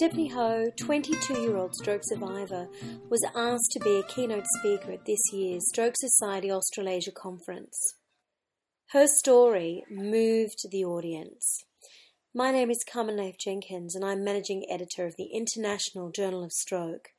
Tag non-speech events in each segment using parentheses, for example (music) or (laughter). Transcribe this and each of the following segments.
Stephanie Ho, 22 year old stroke survivor, was asked to be a keynote speaker at this year's Stroke Society Australasia conference. Her story moved the audience. My name is Carmen Naif Jenkins, and I'm managing editor of the International Journal of Stroke.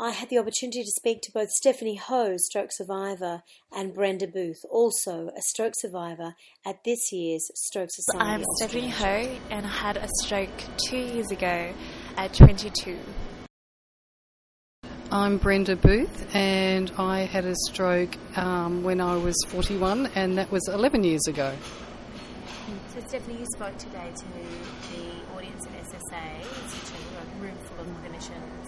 I had the opportunity to speak to both Stephanie Ho, stroke survivor, and Brenda Booth, also a stroke survivor, at this year's Stroke Society. I'm Stephanie Ho, and I had a stroke two years ago at 22. I'm Brenda Booth, and I had a stroke um, when I was 41, and that was 11 years ago. So, Stephanie, you spoke today to the audience at SSA, essentially a room full of clinicians.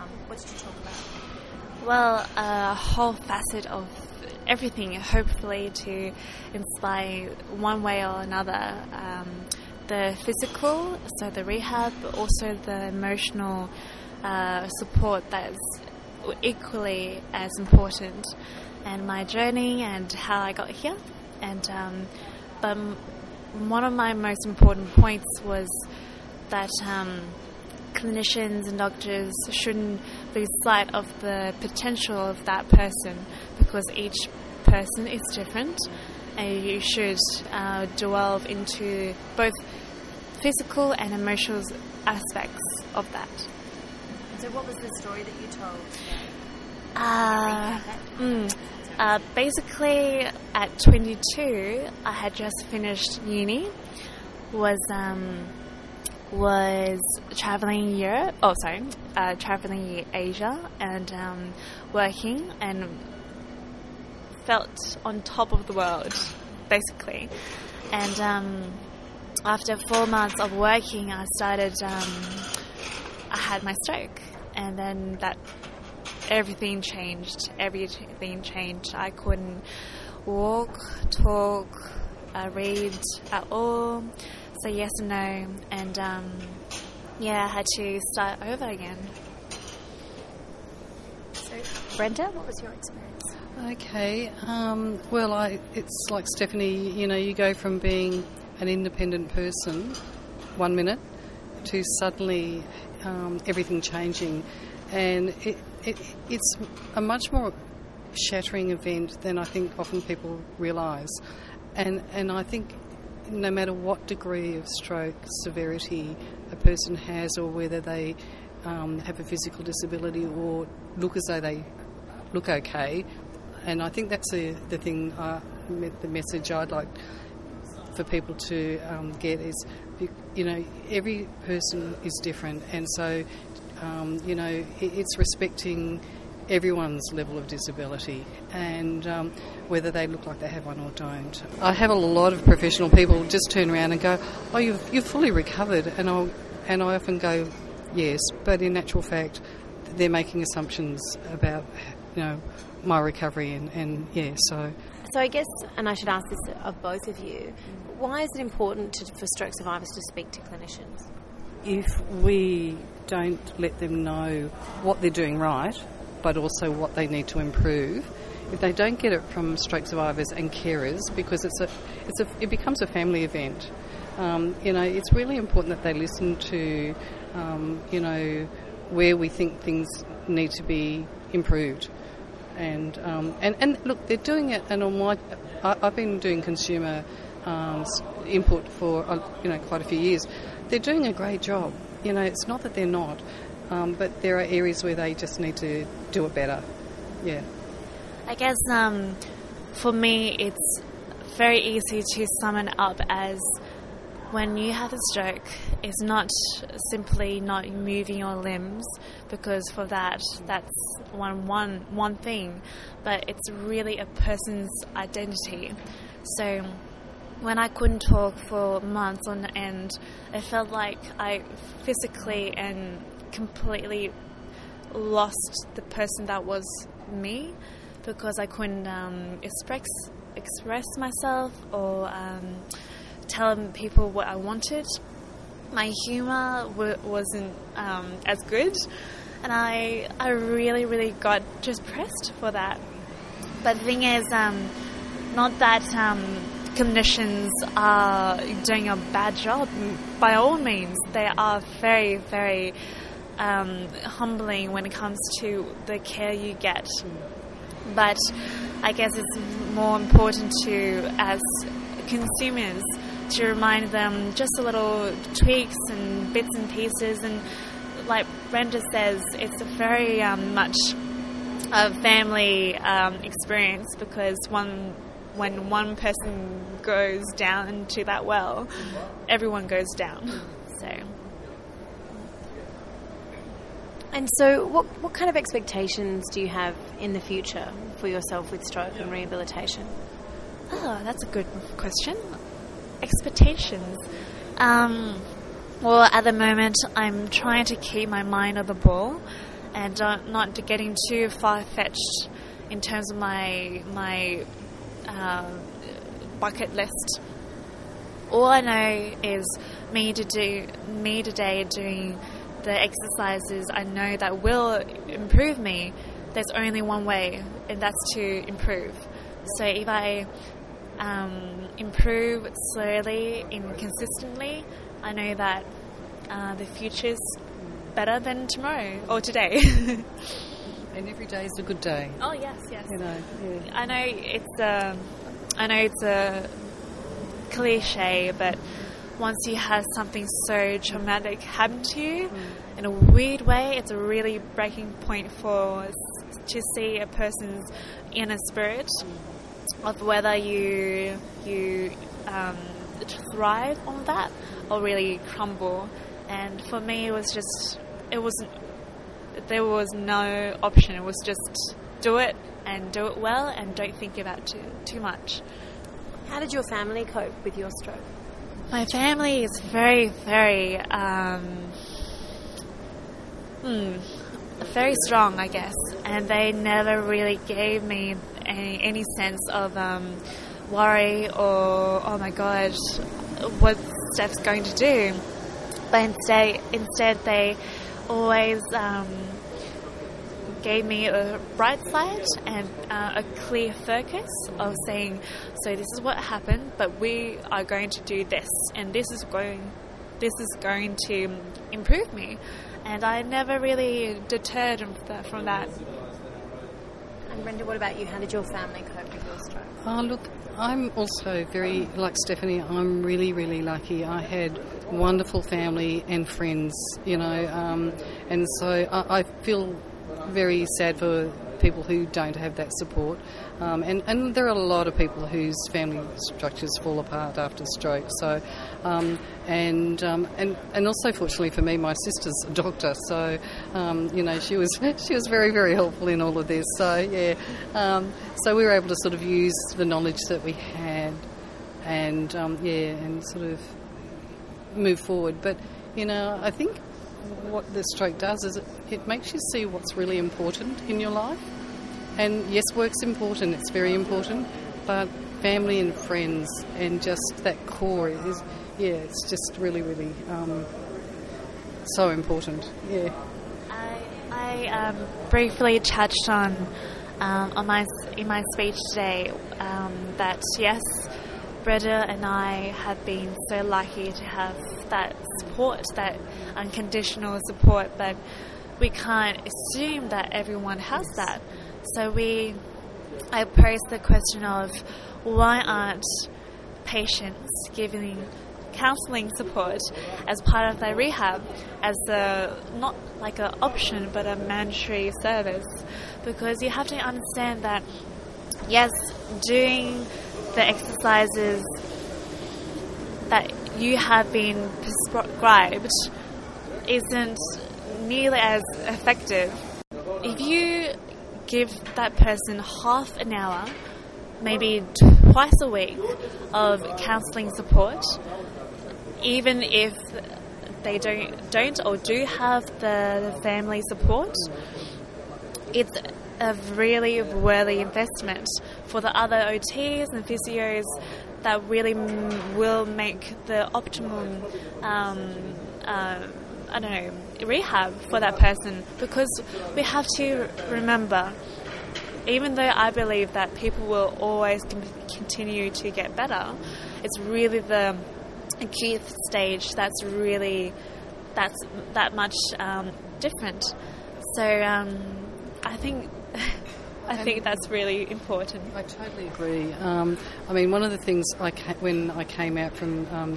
Um, what did you talk about? Well, a whole facet of everything, hopefully, to inspire one way or another. Um, the physical, so the rehab, but also the emotional uh, support that's equally as important, and my journey and how I got here. And um, but one of my most important points was that um, clinicians and doctors shouldn't lose sight of the potential of that person because each person is different and you should uh, delve into both physical and emotional aspects of that. So, what was the story that you told? Uh, mm, uh, basically, at 22, I had just finished uni. Was um, was traveling Europe. Oh, sorry, uh, traveling Asia and um, working and felt on top of the world, basically. And um, after four months of working, I started. Um, I had my stroke, and then that everything changed. Everything changed. I couldn't walk, talk, uh, read at all, say yes and no, and um, yeah, I had to start over again. So, Brenda, what was your experience? Okay, um, well, I, it's like Stephanie, you know, you go from being an independent person one minute to suddenly um, everything changing. And it, it, it's a much more shattering event than I think often people realise. And, and I think no matter what degree of stroke severity a person has, or whether they um, have a physical disability or look as though they look okay, and I think that's the, the thing, uh, the message I'd like for people to um, get is, you know, every person is different, and so, um, you know, it's respecting everyone's level of disability and um, whether they look like they have one or don't. I have a lot of professional people just turn around and go, "Oh, you've you've fully recovered," and I and I often go, "Yes," but in actual fact, they're making assumptions about, you know, my recovery and, and yeah, so. So I guess, and I should ask this of both of you, why is it important to, for stroke survivors to speak to clinicians? If we don't let them know what they're doing right, but also what they need to improve, if they don't get it from stroke survivors and carers, because it's a, it's a, it becomes a family event. Um, you know, it's really important that they listen to, um, you know, where we think things need to be improved. And, um, and and look, they're doing it. And on my, I, have been doing consumer um, input for uh, you know quite a few years. They're doing a great job. You know, it's not that they're not, um, but there are areas where they just need to do it better. Yeah. I guess um, for me, it's very easy to sum it up as when you have a stroke, it's not simply not moving your limbs because for that that's one one one thing, but it's really a person's identity. So when I couldn't talk for months on end, it felt like I physically and completely lost the person that was me because I couldn't um, express express myself or um, tell people what I wanted. My humor w- wasn't um, as good, and I I really really got just pressed for that. But the thing is, um, not that um, clinicians are doing a bad job. By all means, they are very, very um, humbling when it comes to the care you get. But I guess it's more important to, as consumers, to remind them just a little tweaks and bits and pieces. And like Brenda says, it's a very um, much a family um, experience because one when one person goes down into that well, everyone goes down. So. And so, what, what kind of expectations do you have in the future for yourself with stroke and rehabilitation? Oh, that's a good question. Expectations. Um, well, at the moment, I'm trying to keep my mind on the ball and uh, not getting too far fetched in terms of my my uh, bucket list. All I know is me to do me today doing the exercises I know that will improve me. There's only one way, and that's to improve. So if I um, improve slowly and consistently, I know that uh, the future's better than tomorrow or today. (laughs) and every day is a good day. Oh yes, yes. You know, yeah. I know it's a, I know it's a cliche, but once you have something so traumatic happen to you, mm. in a weird way, it's a really breaking point for to see a person's inner spirit mm. Of whether you you um, thrive on that or really crumble. And for me, it was just it wasn't there was no option. It was just do it and do it well and don't think about too, too much. How did your family cope with your stroke? My family is very, very, um, hmm, very strong, I guess, and they never really gave me any, any sense of um, worry or oh my god, what Steph's going to do. But instead, instead they always um, gave me a bright side and uh, a clear focus of saying, so this is what happened, but we are going to do this, and this is going, this is going to improve me, and I never really deterred from that. And Brenda, what about you? How did your family cope with your stroke? Oh, look, I'm also very like Stephanie. I'm really, really lucky. I had wonderful family and friends, you know, um, and so I, I feel very sad for people who don't have that support. Um, and, and there are a lot of people whose family structures fall apart after stroke. So, um, and, um, and and also fortunately for me, my sister's a doctor, so um, you know she was (laughs) she was very very helpful in all of this. So yeah, um, so we were able to sort of use the knowledge that we had, and yeah, and sort of move forward. But you know, I think what the stroke does is it, it makes you see what's really important in your life. And yes, work's important, it's very important, but family and friends and just that core is, yeah, it's just really, really um, so important. Yeah. I, I um, briefly touched on um, on my in my speech today um, that yes, Brenda and I have been so lucky to have that support, that unconditional support, but we can't assume that everyone has that. So we, I posed the question of why aren't patients giving counselling support as part of their rehab as a not like an option but a mandatory service because you have to understand that yes doing the exercises that you have been prescribed isn't nearly as effective. If you give that person half an hour, maybe twice a week, of counselling support, even if they don't don't or do have the, the family support, it's a really worthy investment for the other OTs and physios that really m- will make the optimum, um, uh, I don't know, rehab for that person. Because we have to remember even though I believe that people will always continue to get better, it's really the acute stage that's really that's that much um, different. So um, I think I think that's really important. I totally agree. Um, I mean, one of the things I ca- when I came out from um,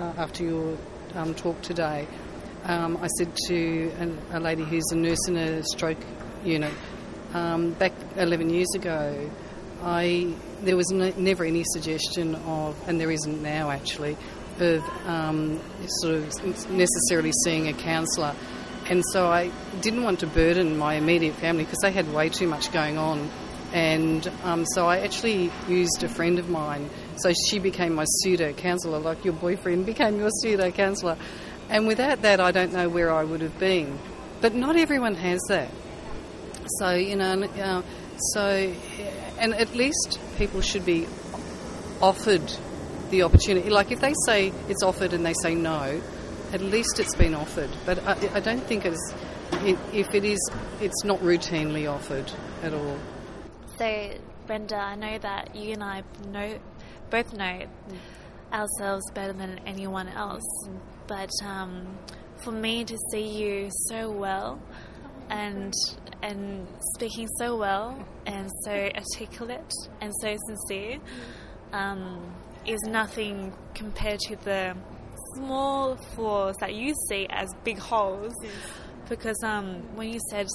uh, after your um, talk today, um, I said to an, a lady who's a nurse in a stroke unit um, back 11 years ago. I there was no, never any suggestion of, and there isn't now actually, of um, sort of necessarily seeing a counsellor. And so I didn't want to burden my immediate family because they had way too much going on. And um, so I actually used a friend of mine. So she became my pseudo counsellor, like your boyfriend (laughs) became your pseudo counsellor. And without that, I don't know where I would have been. But not everyone has that. So, you know, uh, so, and at least people should be offered the opportunity. Like if they say it's offered and they say no, at least it's been offered. But I, I don't think it's, if it is, it's not routinely offered at all. So, Brenda, I know that you and I know, both know ourselves better than anyone else. But um, for me to see you so well and and speaking so well and so articulate and so sincere um, is nothing compared to the small flaws that you see as big holes. Yes. Because um, when you said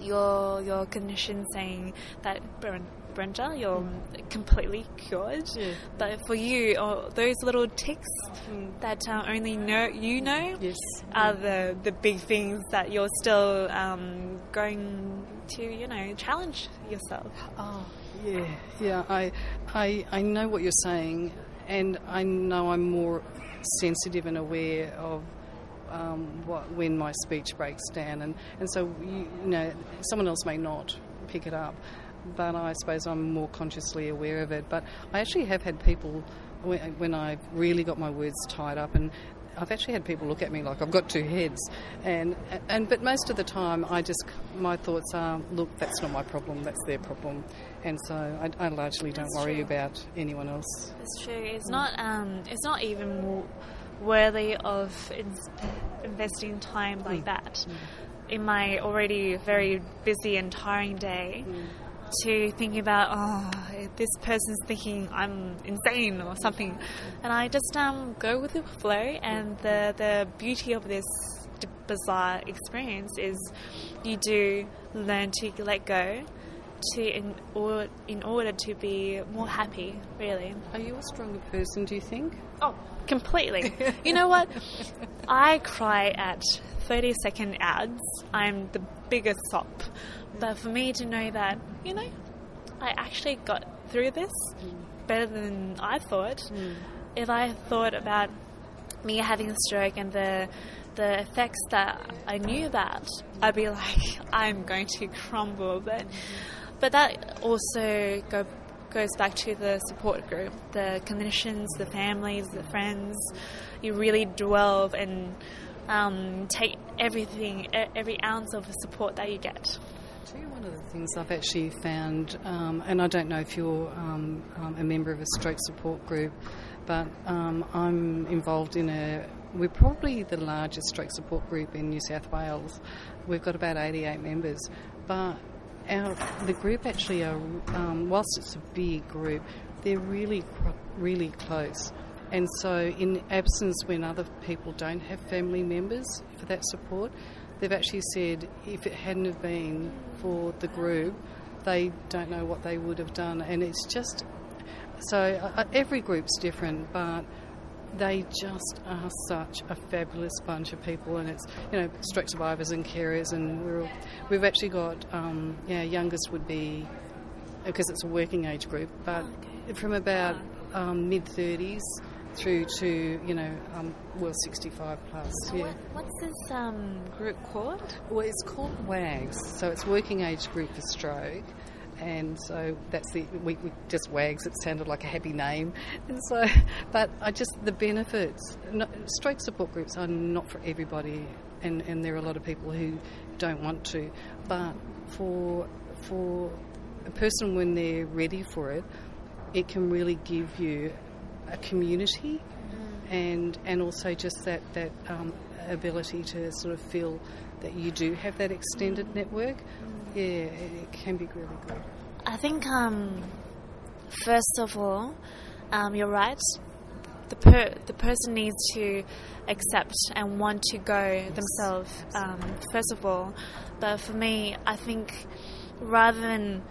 your your condition saying that Brenda, you're mm. completely cured. Yeah. But for you, oh, those little ticks mm. that uh, only know you know yes. are the the big things that you're still um, going to, you know, challenge yourself. Oh, yeah, yeah. I I I know what you're saying, and I know I'm more sensitive and aware of um, what, when my speech breaks down, and, and so you, you, know someone else may not pick it up, but I suppose I'm more consciously aware of it. But I actually have had people when, when I've really got my words tied up and. I've actually had people look at me like I've got two heads, and and but most of the time I just my thoughts are look that's not my problem that's their problem, and so I, I largely don't worry true. about anyone else. It's true. It's not. Um, it's not even worthy of in- investing time like mm. that mm. in my already very busy and tiring day. Mm. To thinking about, oh, this person's thinking I'm insane or something, and I just um, go with the flow. And the the beauty of this bizarre experience is you do learn to let go to in, or, in order to be more happy, really. Are you a stronger person, do you think? Oh, completely. you know what? I cry at 30 second ads. I'm the biggest sop. But for me to know that, you know, I actually got through this better than I thought. Mm. If I thought about me having a stroke and the the effects that I knew about, I'd be like, I'm going to crumble. But but that also go, goes back to the support group, the clinicians, the families, the friends. You really dwell and um, take everything, every ounce of the support that you get. one of the things I've actually found, um, and I don't know if you're um, um a member of a stroke support group, but um, I'm involved in a. We're probably the largest stroke support group in New South Wales. We've got about 88 members, but our, the group actually are, um, whilst it's a big group, they're really, really close. And so, in absence when other people don't have family members for that support, they've actually said if it hadn't have been for the group, they don't know what they would have done. And it's just so uh, every group's different, but they just are such a fabulous bunch of people, and it's you know stroke survivors and carers, and we're we've actually got um, yeah youngest would be because it's a working age group, but okay. from about um, mid thirties through to you know um, well 65 plus yeah. what, what's this um, group called? Well it's called wags so it's working age group for stroke and so that's the we, we, just wags. It sounded like a happy name, and so but I just the benefits. No, stroke support groups are not for everybody, and and there are a lot of people who don't want to, but for for a person when they're ready for it, it can really give you a community and and also just that that um, ability to sort of feel that you do have that extended network. Yeah, it, it can be really good. I think, um, first of all, um, you're right. The, per- the person needs to accept and want to go themselves, um, first of all. But for me, I think rather than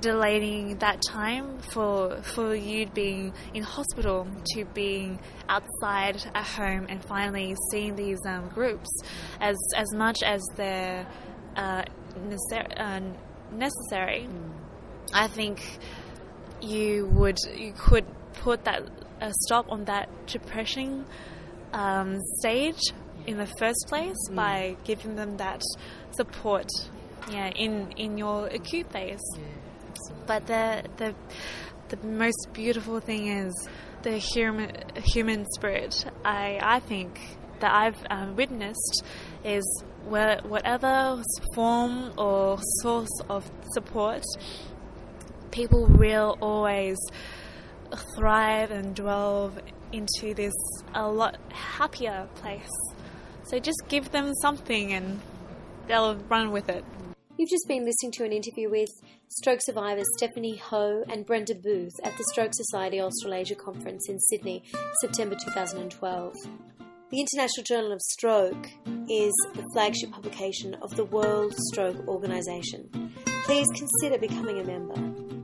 delaying that time for for you being in hospital to being outside at home and finally seeing these um, groups as as much as they're uh, necessary, uh, necessary. I think you would you could put that a stop on that depression um, stage in the first place by giving them that support yeah in in your acute phase. But the the the most beautiful thing is the human human spirit. I I think that I've um, witnessed is whatever form or source of support, people will always thrive and dwell into this a lot happier place. So just give them something and they'll run with it. You've just been listening to an interview with stroke survivors Stephanie Ho and Brenda Booth at the Stroke Society Australasia Conference in Sydney, September 2012. The International Journal of Stroke is the flagship publication of the World Stroke Organisation. Please consider becoming a member.